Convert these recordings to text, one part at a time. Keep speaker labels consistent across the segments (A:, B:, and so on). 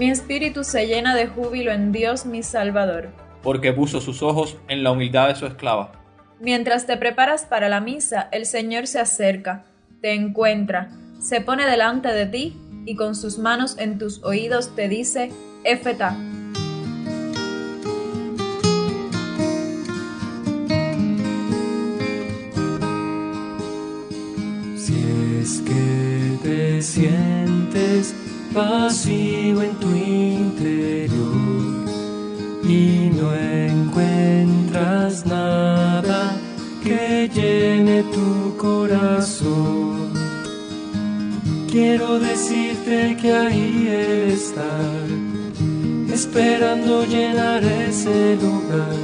A: Mi espíritu se llena de júbilo en Dios mi Salvador.
B: porque puso sus ojos en la humildad de su esclava.
A: Mientras te preparas para la misa, el Señor se acerca, te encuentra, se pone delante de ti y con sus manos en tus oídos te dice, Éfeta.
C: Sientes vacío en tu interior y no encuentras nada que llene tu corazón, quiero decirte que ahí está, esperando llenar ese lugar.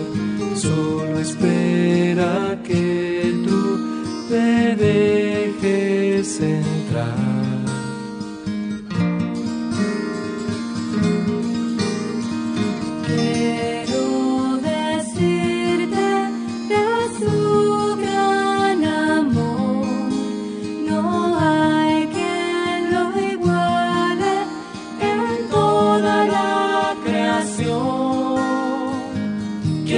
C: Solo espera que tú te dejes entrar.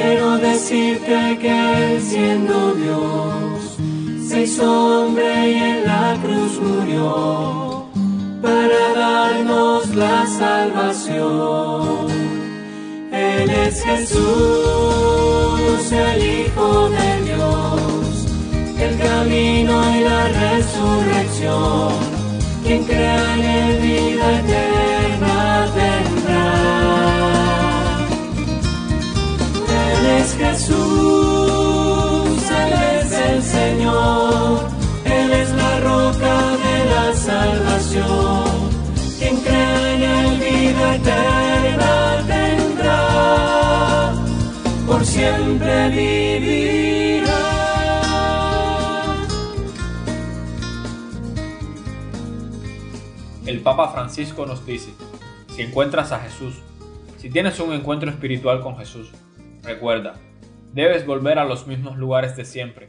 D: Quiero decirte
C: que Él siendo Dios se hizo hombre y en la cruz murió para darnos la salvación. Él es Jesús, el Hijo de Dios, el camino y la resurrección. Por siempre vivirá.
B: El Papa Francisco nos dice, si encuentras a Jesús, si tienes un encuentro espiritual con Jesús, recuerda, debes volver a los mismos lugares de siempre,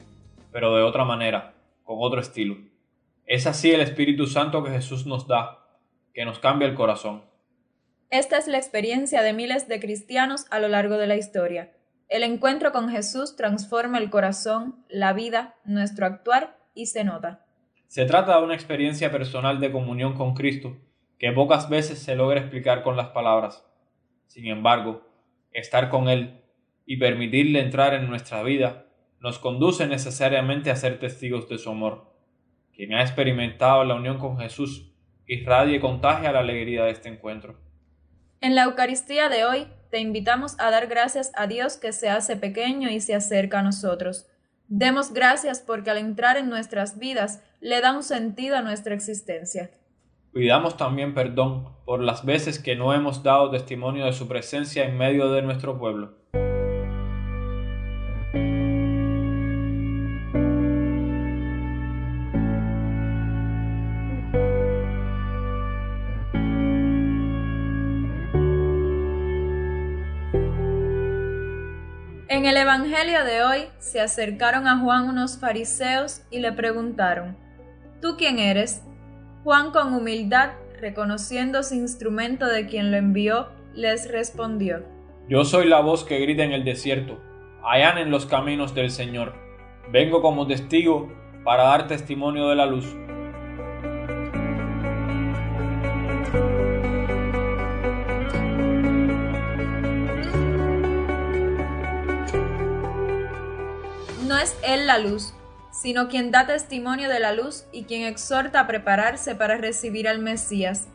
B: pero de otra manera, con otro estilo. Es así el Espíritu Santo que Jesús nos da, que nos cambia el corazón.
A: Esta es la experiencia de miles de cristianos a lo largo de la historia. El encuentro con Jesús transforma el corazón, la vida, nuestro actuar y se nota.
B: Se trata de una experiencia personal de comunión con Cristo que pocas veces se logra explicar con las palabras. Sin embargo, estar con Él y permitirle entrar en nuestra vida nos conduce necesariamente a ser testigos de su amor. Quien ha experimentado la unión con Jesús irradia y contagia la alegría de este encuentro.
A: En la Eucaristía de hoy te invitamos a dar gracias a Dios que se hace pequeño y se acerca a nosotros. Demos gracias porque al entrar en nuestras vidas le da un sentido a nuestra existencia.
B: Pidamos también perdón por las veces que no hemos dado testimonio de su presencia en medio de nuestro pueblo.
A: En el Evangelio de hoy se acercaron a Juan unos fariseos y le preguntaron, ¿Tú quién eres? Juan con humildad, reconociéndose instrumento de quien lo envió, les respondió,
B: Yo soy la voz que grita en el desierto, allanen los caminos del Señor. Vengo como testigo para dar testimonio de la luz.
A: Él la luz, sino quien da testimonio de la luz y quien exhorta a prepararse para recibir al Mesías.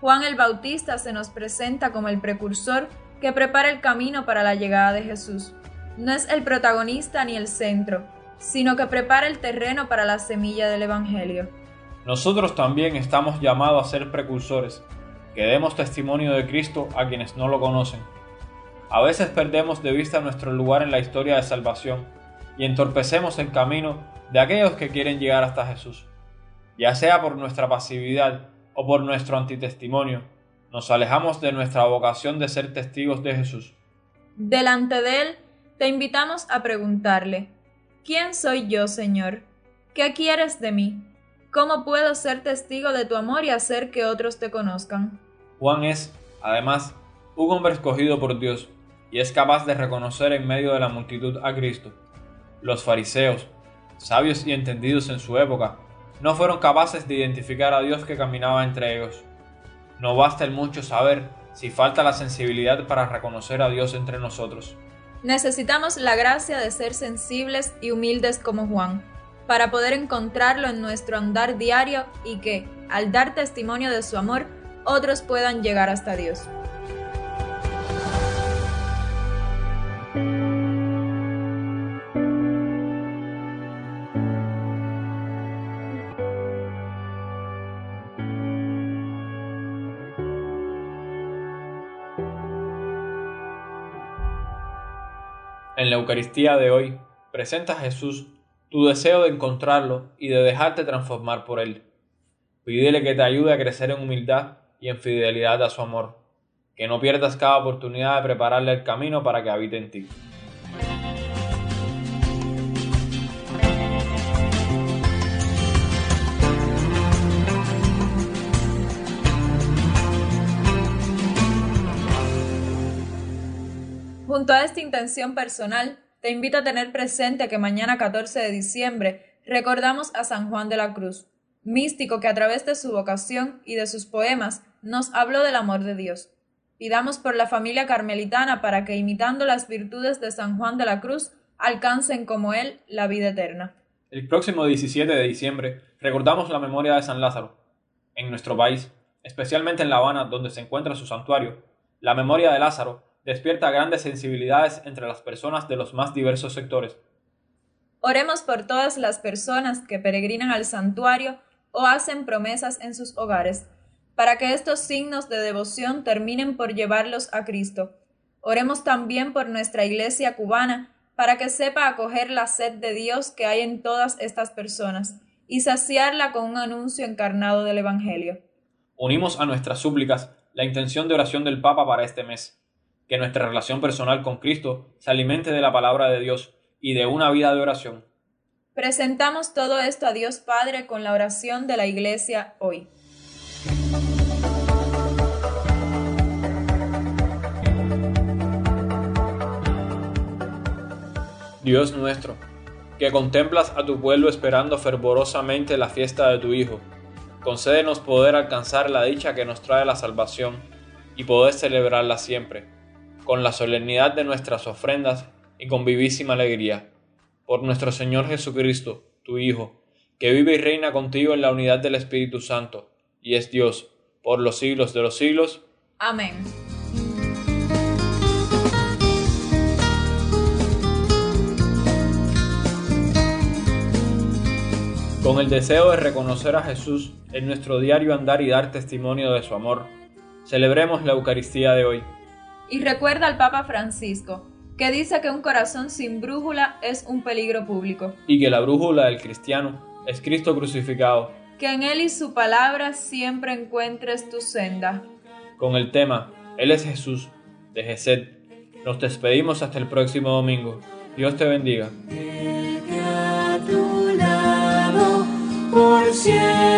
A: Juan el Bautista se nos presenta como el precursor que prepara el camino para la llegada de Jesús. No es el protagonista ni el centro, sino que prepara el terreno para la semilla del Evangelio.
B: Nosotros también estamos llamados a ser precursores, que demos testimonio de Cristo a quienes no lo conocen. A veces perdemos de vista nuestro lugar en la historia de salvación y entorpecemos el camino de aquellos que quieren llegar hasta Jesús. Ya sea por nuestra pasividad o por nuestro antitestimonio, nos alejamos de nuestra vocación de ser testigos de Jesús.
A: Delante de Él, te invitamos a preguntarle, ¿Quién soy yo, Señor? ¿Qué quieres de mí? ¿Cómo puedo ser testigo de tu amor y hacer que otros te conozcan?
B: Juan es, además, un hombre escogido por Dios y es capaz de reconocer en medio de la multitud a Cristo. Los fariseos, sabios y entendidos en su época, no fueron capaces de identificar a Dios que caminaba entre ellos. No basta el mucho saber si falta la sensibilidad para reconocer a Dios entre nosotros.
A: Necesitamos la gracia de ser sensibles y humildes como Juan, para poder encontrarlo en nuestro andar diario y que, al dar testimonio de su amor, otros puedan llegar hasta Dios.
B: En la Eucaristía de hoy, presenta a Jesús tu deseo de encontrarlo y de dejarte transformar por él. Pídele que te ayude a crecer en humildad y en fidelidad a su amor, que no pierdas cada oportunidad de prepararle el camino para que habite en ti.
A: Junto a esta intención personal, te invito a tener presente que mañana 14 de diciembre recordamos a San Juan de la Cruz, místico que a través de su vocación y de sus poemas nos habló del amor de Dios. Pidamos por la familia carmelitana para que, imitando las virtudes de San Juan de la Cruz, alcancen como él la vida eterna.
B: El próximo 17 de diciembre recordamos la memoria de San Lázaro. En nuestro país, especialmente en La Habana, donde se encuentra su santuario, la memoria de Lázaro despierta grandes sensibilidades entre las personas de los más diversos sectores.
A: Oremos por todas las personas que peregrinan al santuario o hacen promesas en sus hogares, para que estos signos de devoción terminen por llevarlos a Cristo. Oremos también por nuestra iglesia cubana, para que sepa acoger la sed de Dios que hay en todas estas personas y saciarla con un anuncio encarnado del Evangelio.
B: Unimos a nuestras súplicas la intención de oración del Papa para este mes que nuestra relación personal con Cristo se alimente de la palabra de Dios y de una vida de oración.
A: Presentamos todo esto a Dios Padre con la oración de la Iglesia hoy.
B: Dios nuestro, que contemplas a tu pueblo esperando fervorosamente la fiesta de tu Hijo, concédenos poder alcanzar la dicha que nos trae la salvación y poder celebrarla siempre con la solemnidad de nuestras ofrendas y con vivísima alegría. Por nuestro Señor Jesucristo, tu Hijo, que vive y reina contigo en la unidad del Espíritu Santo, y es Dios, por los siglos de los siglos.
A: Amén.
B: Con el deseo de reconocer a Jesús en nuestro diario andar y dar testimonio de su amor, celebremos la Eucaristía de hoy.
A: Y recuerda al Papa Francisco, que dice que un corazón sin brújula es un peligro público.
B: Y que la brújula del cristiano es Cristo crucificado.
A: Que en Él y su palabra siempre encuentres tu senda.
B: Con el tema Él es Jesús, de Gesed, nos despedimos hasta el próximo domingo. Dios te bendiga.
C: El que a tu lado por siempre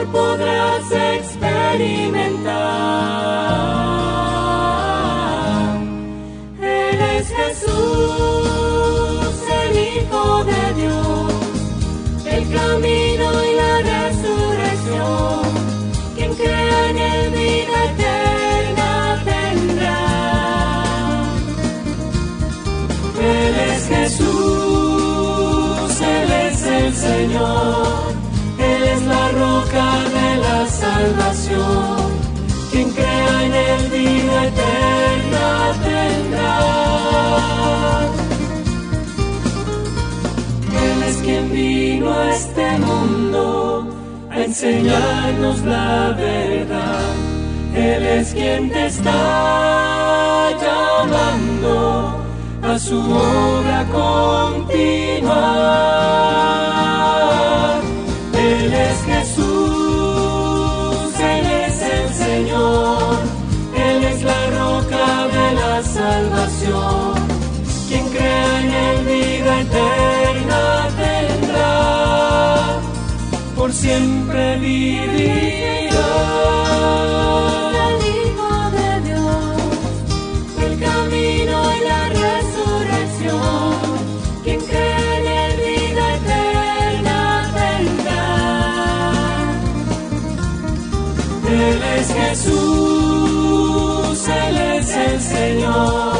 C: amor podrás experimentar. Salvación. Quien crea en Él vida eterna tendrá. Él es quien vino a enseñarnos la verdad. Él es quien te está llamando a su obra continua. Él es Jesús, siempre vivirá.
D: El Hijo de Dios,
C: el camino y la resurrección. Quien cree en vida eterna tendrá. Él es Jesús, Él es el Señor,